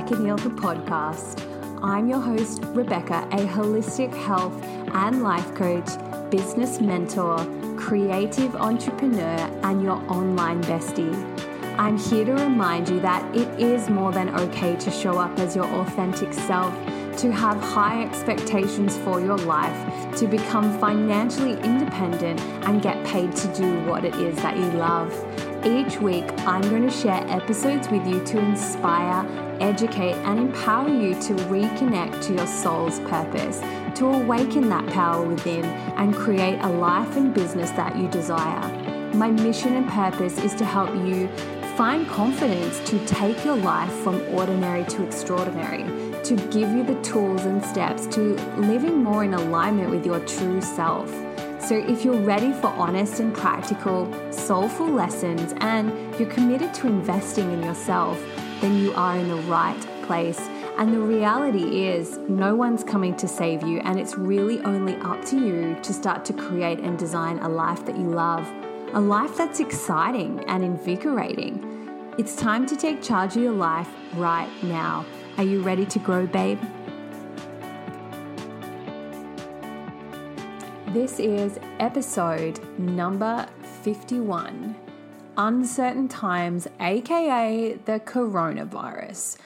Rebecca Neal, the podcast. I'm your host, Rebecca, a holistic health and life coach, business mentor, creative entrepreneur, and your online bestie. I'm here to remind you that it is more than okay to show up as your authentic self, to have high expectations for your life, to become financially independent, and get paid to do what it is that you love. Each week, I'm going to share episodes with you to inspire, educate, and empower you to reconnect to your soul's purpose, to awaken that power within, and create a life and business that you desire. My mission and purpose is to help you find confidence to take your life from ordinary to extraordinary, to give you the tools and steps to living more in alignment with your true self. So, if you're ready for honest and practical, soulful lessons and you're committed to investing in yourself, then you are in the right place. And the reality is, no one's coming to save you, and it's really only up to you to start to create and design a life that you love, a life that's exciting and invigorating. It's time to take charge of your life right now. Are you ready to grow, babe? This is episode number 51 Uncertain Times, aka the coronavirus.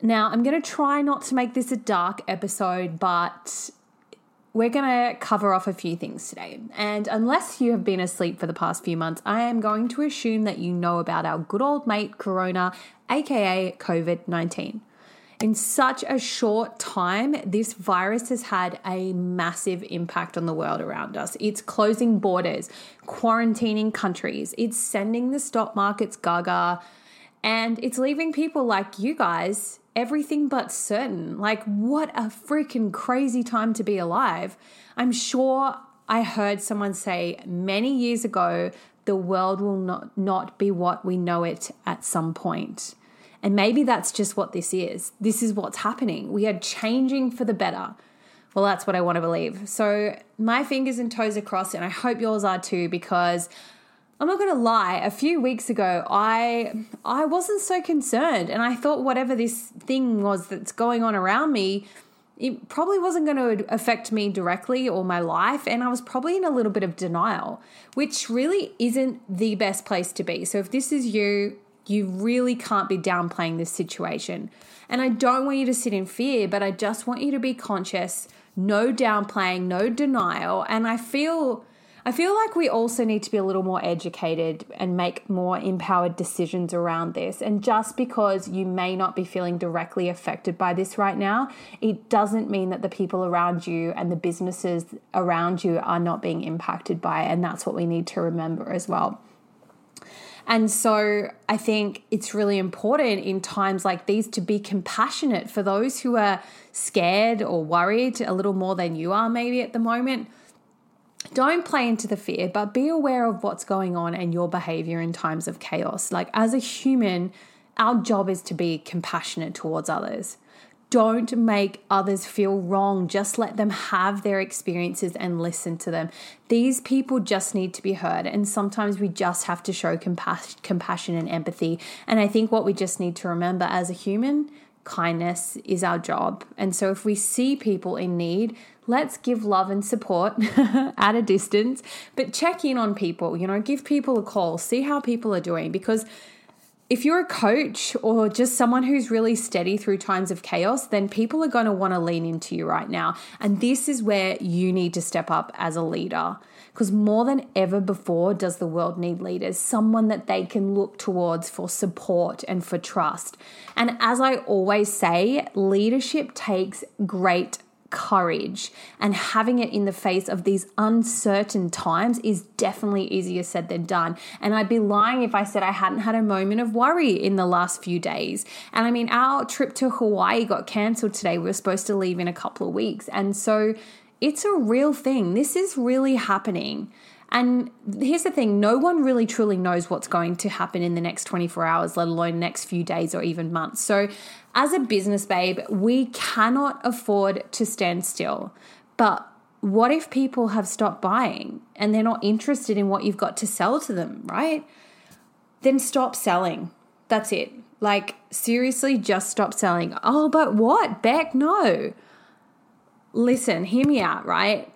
Now, I'm going to try not to make this a dark episode, but we're going to cover off a few things today. And unless you have been asleep for the past few months, I am going to assume that you know about our good old mate, Corona, aka COVID 19 in such a short time, this virus has had a massive impact on the world around us. It's closing borders, quarantining countries, it's sending the stock markets gaga, and it's leaving people like you guys everything but certain. Like, what a freaking crazy time to be alive. I'm sure I heard someone say many years ago the world will not, not be what we know it at some point. And maybe that's just what this is. This is what's happening. We are changing for the better. Well, that's what I want to believe. So my fingers and toes are crossed, and I hope yours are too, because I'm not going to lie. A few weeks ago, I I wasn't so concerned, and I thought whatever this thing was that's going on around me, it probably wasn't going to affect me directly or my life, and I was probably in a little bit of denial, which really isn't the best place to be. So if this is you, you really can't be downplaying this situation. And I don't want you to sit in fear, but I just want you to be conscious, no downplaying, no denial. And I feel I feel like we also need to be a little more educated and make more empowered decisions around this. And just because you may not be feeling directly affected by this right now, it doesn't mean that the people around you and the businesses around you are not being impacted by it. And that's what we need to remember as well. And so I think it's really important in times like these to be compassionate for those who are scared or worried a little more than you are, maybe at the moment. Don't play into the fear, but be aware of what's going on and your behavior in times of chaos. Like, as a human, our job is to be compassionate towards others. Don't make others feel wrong. Just let them have their experiences and listen to them. These people just need to be heard. And sometimes we just have to show compas- compassion and empathy. And I think what we just need to remember as a human, kindness is our job. And so if we see people in need, let's give love and support at a distance, but check in on people, you know, give people a call, see how people are doing because if you're a coach or just someone who's really steady through times of chaos, then people are going to want to lean into you right now. And this is where you need to step up as a leader. Because more than ever before, does the world need leaders, someone that they can look towards for support and for trust. And as I always say, leadership takes great courage and having it in the face of these uncertain times is definitely easier said than done. And I'd be lying if I said I hadn't had a moment of worry in the last few days. And I mean, our trip to Hawaii got cancelled today. We were supposed to leave in a couple of weeks. And so it's a real thing. This is really happening. And here's the thing no one really truly knows what's going to happen in the next 24 hours, let alone next few days or even months. So, as a business babe, we cannot afford to stand still. But what if people have stopped buying and they're not interested in what you've got to sell to them, right? Then stop selling. That's it. Like, seriously, just stop selling. Oh, but what? Beck, no. Listen, hear me out, right?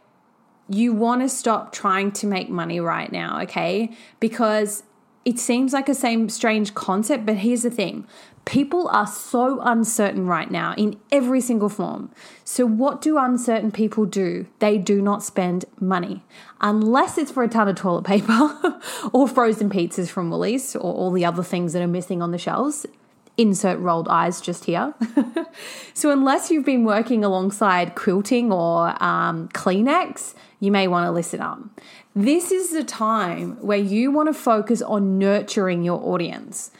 You want to stop trying to make money right now, okay? Because it seems like a same strange concept, but here's the thing People are so uncertain right now in every single form. So, what do uncertain people do? They do not spend money unless it's for a ton of toilet paper or frozen pizzas from Woolies or all the other things that are missing on the shelves. Insert rolled eyes just here. so, unless you've been working alongside Quilton or um, Kleenex, you may want to listen up. This is the time where you want to focus on nurturing your audience.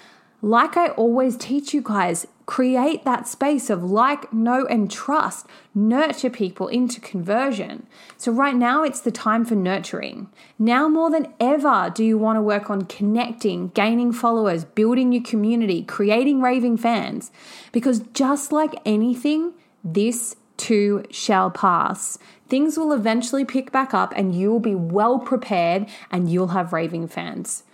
Like I always teach you guys, create that space of like, know, and trust. Nurture people into conversion. So, right now, it's the time for nurturing. Now, more than ever, do you want to work on connecting, gaining followers, building your community, creating raving fans? Because just like anything, this too shall pass. Things will eventually pick back up, and you will be well prepared and you'll have raving fans.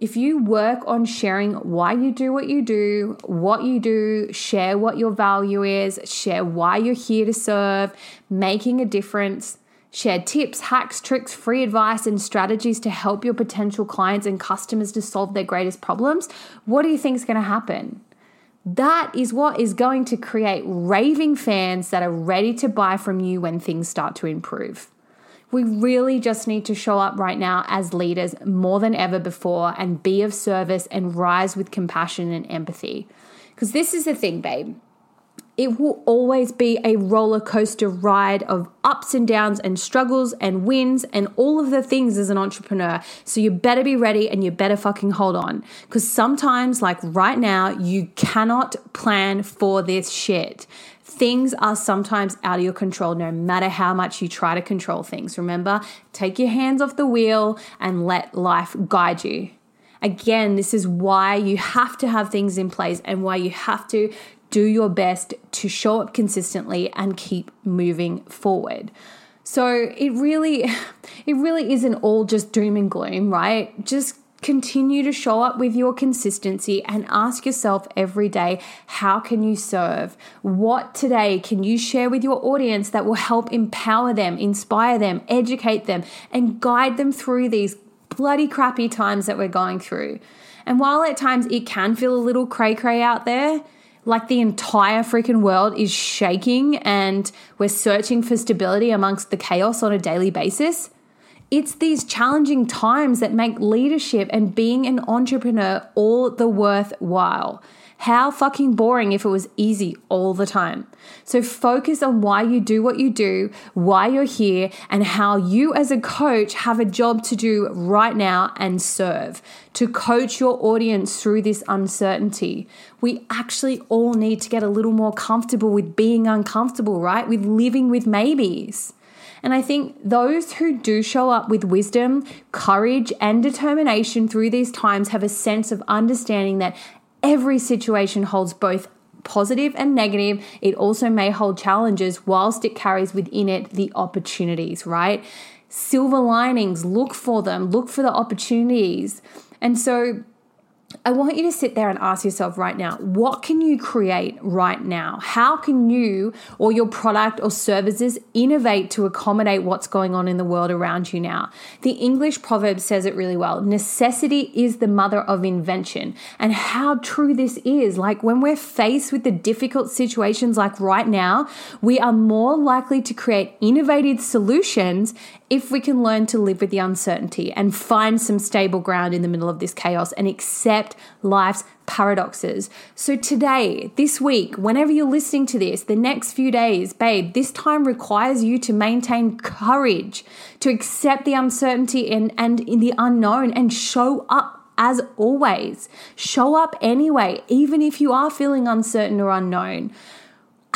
If you work on sharing why you do what you do, what you do, share what your value is, share why you're here to serve, making a difference, share tips, hacks, tricks, free advice, and strategies to help your potential clients and customers to solve their greatest problems, what do you think is going to happen? That is what is going to create raving fans that are ready to buy from you when things start to improve. We really just need to show up right now as leaders more than ever before and be of service and rise with compassion and empathy. Because this is the thing, babe. It will always be a roller coaster ride of ups and downs and struggles and wins and all of the things as an entrepreneur. So you better be ready and you better fucking hold on. Because sometimes, like right now, you cannot plan for this shit things are sometimes out of your control no matter how much you try to control things. Remember, take your hands off the wheel and let life guide you. Again, this is why you have to have things in place and why you have to do your best to show up consistently and keep moving forward. So it really it really isn't all just doom and gloom, right? Just Continue to show up with your consistency and ask yourself every day how can you serve? What today can you share with your audience that will help empower them, inspire them, educate them, and guide them through these bloody crappy times that we're going through? And while at times it can feel a little cray cray out there, like the entire freaking world is shaking and we're searching for stability amongst the chaos on a daily basis it's these challenging times that make leadership and being an entrepreneur all the worthwhile. How fucking boring if it was easy all the time. So focus on why you do what you do, why you're here, and how you as a coach have a job to do right now and serve to coach your audience through this uncertainty. We actually all need to get a little more comfortable with being uncomfortable, right? With living with maybes. And I think those who do show up with wisdom, courage, and determination through these times have a sense of understanding that every situation holds both positive and negative. It also may hold challenges whilst it carries within it the opportunities, right? Silver linings, look for them, look for the opportunities. And so I want you to sit there and ask yourself right now what can you create right now? How can you or your product or services innovate to accommodate what's going on in the world around you now? The English proverb says it really well necessity is the mother of invention. And how true this is. Like when we're faced with the difficult situations like right now, we are more likely to create innovative solutions if we can learn to live with the uncertainty and find some stable ground in the middle of this chaos and accept life's paradoxes. So, today, this week, whenever you're listening to this, the next few days, babe, this time requires you to maintain courage, to accept the uncertainty and, and in the unknown and show up as always. Show up anyway, even if you are feeling uncertain or unknown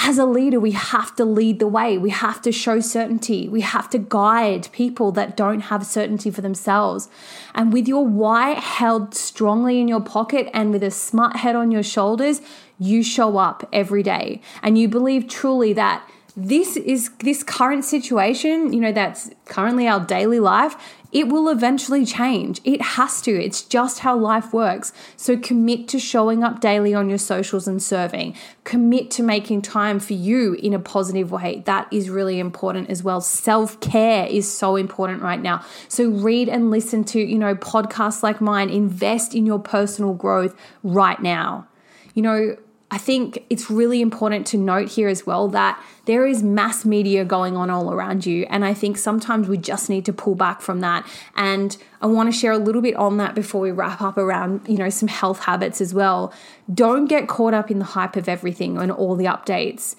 as a leader, we have to lead the way. We have to show certainty. We have to guide people that don't have certainty for themselves. And with your why held strongly in your pocket and with a smart head on your shoulders, you show up every day. And you believe truly that this is this current situation, you know, that's currently our daily life, it will eventually change. It has to. It's just how life works. So commit to showing up daily on your socials and serving. Commit to making time for you in a positive way. That is really important as well. Self-care is so important right now. So read and listen to, you know, podcasts like mine. Invest in your personal growth right now. You know, I think it's really important to note here as well that there is mass media going on all around you. And I think sometimes we just need to pull back from that. And I want to share a little bit on that before we wrap up around, you know, some health habits as well. Don't get caught up in the hype of everything and all the updates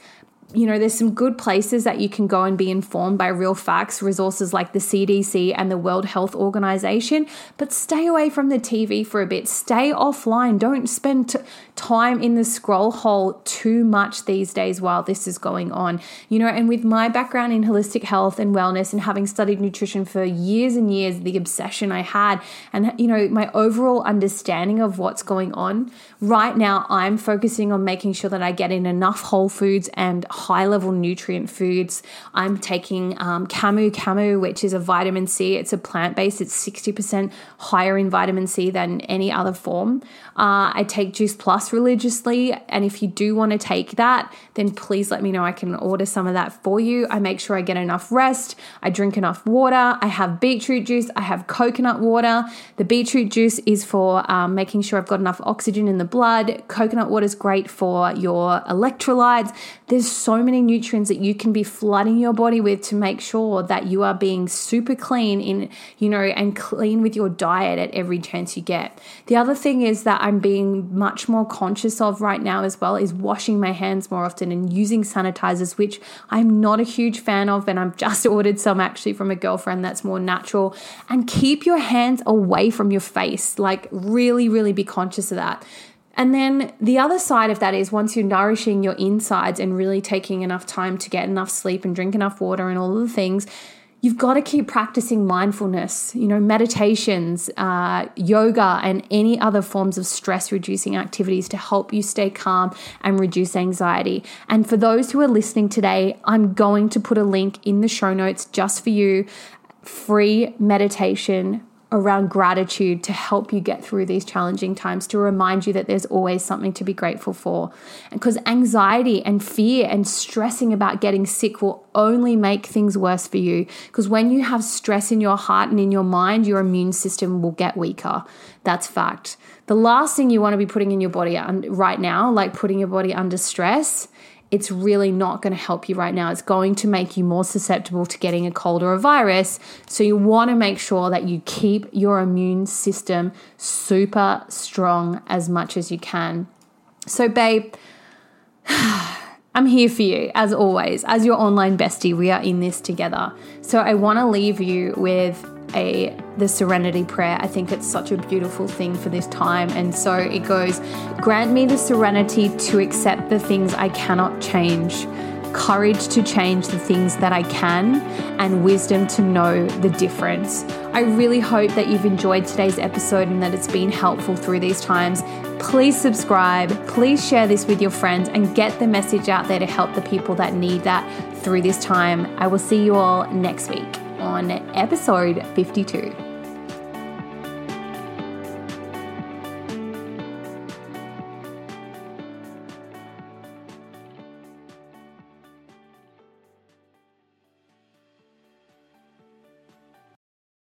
you know, there's some good places that you can go and be informed by real facts, resources like the CDC and the World Health Organization, but stay away from the TV for a bit. Stay offline. Don't spend t- time in the scroll hole too much these days while this is going on. You know, and with my background in holistic health and wellness and having studied nutrition for years and years, the obsession I had, and, you know, my overall understanding of what's going on, right now I'm focusing on making sure that I get in enough whole foods and high level nutrient foods. I'm taking um, Camu Camu, which is a vitamin C. It's a plant based, it's 60% higher in vitamin C than any other form. Uh, I take Juice Plus religiously. And if you do want to take that, then please let me know. I can order some of that for you. I make sure I get enough rest. I drink enough water. I have beetroot juice. I have coconut water. The beetroot juice is for um, making sure I've got enough oxygen in the blood. Coconut water is great for your electrolytes. There's so many nutrients that you can be flooding your body with to make sure that you are being super clean in, you know, and clean with your diet at every chance you get. The other thing is that I'm being much more conscious of right now as well is washing my hands more often and using sanitizers, which I'm not a huge fan of. And I've just ordered some actually from a girlfriend that's more natural. And keep your hands away from your face. Like, really, really be conscious of that. And then the other side of that is once you're nourishing your insides and really taking enough time to get enough sleep and drink enough water and all of the things, you've got to keep practicing mindfulness, you know, meditations, uh, yoga, and any other forms of stress reducing activities to help you stay calm and reduce anxiety. And for those who are listening today, I'm going to put a link in the show notes just for you free meditation around gratitude to help you get through these challenging times, to remind you that there's always something to be grateful for. Because anxiety and fear and stressing about getting sick will only make things worse for you. Because when you have stress in your heart and in your mind, your immune system will get weaker. That's fact. The last thing you want to be putting in your body right now, like putting your body under stress, it's really not going to help you right now. It's going to make you more susceptible to getting a cold or a virus. So you want to make sure that you keep your immune system super strong as much as you can. So, babe, I'm here for you as always. As your online bestie, we are in this together. So I want to leave you with a the serenity prayer. I think it's such a beautiful thing for this time. And so it goes, grant me the serenity to accept the things I cannot change, courage to change the things that I can, and wisdom to know the difference. I really hope that you've enjoyed today's episode and that it's been helpful through these times. Please subscribe, please share this with your friends and get the message out there to help the people that need that through this time. I will see you all next week on episode 52.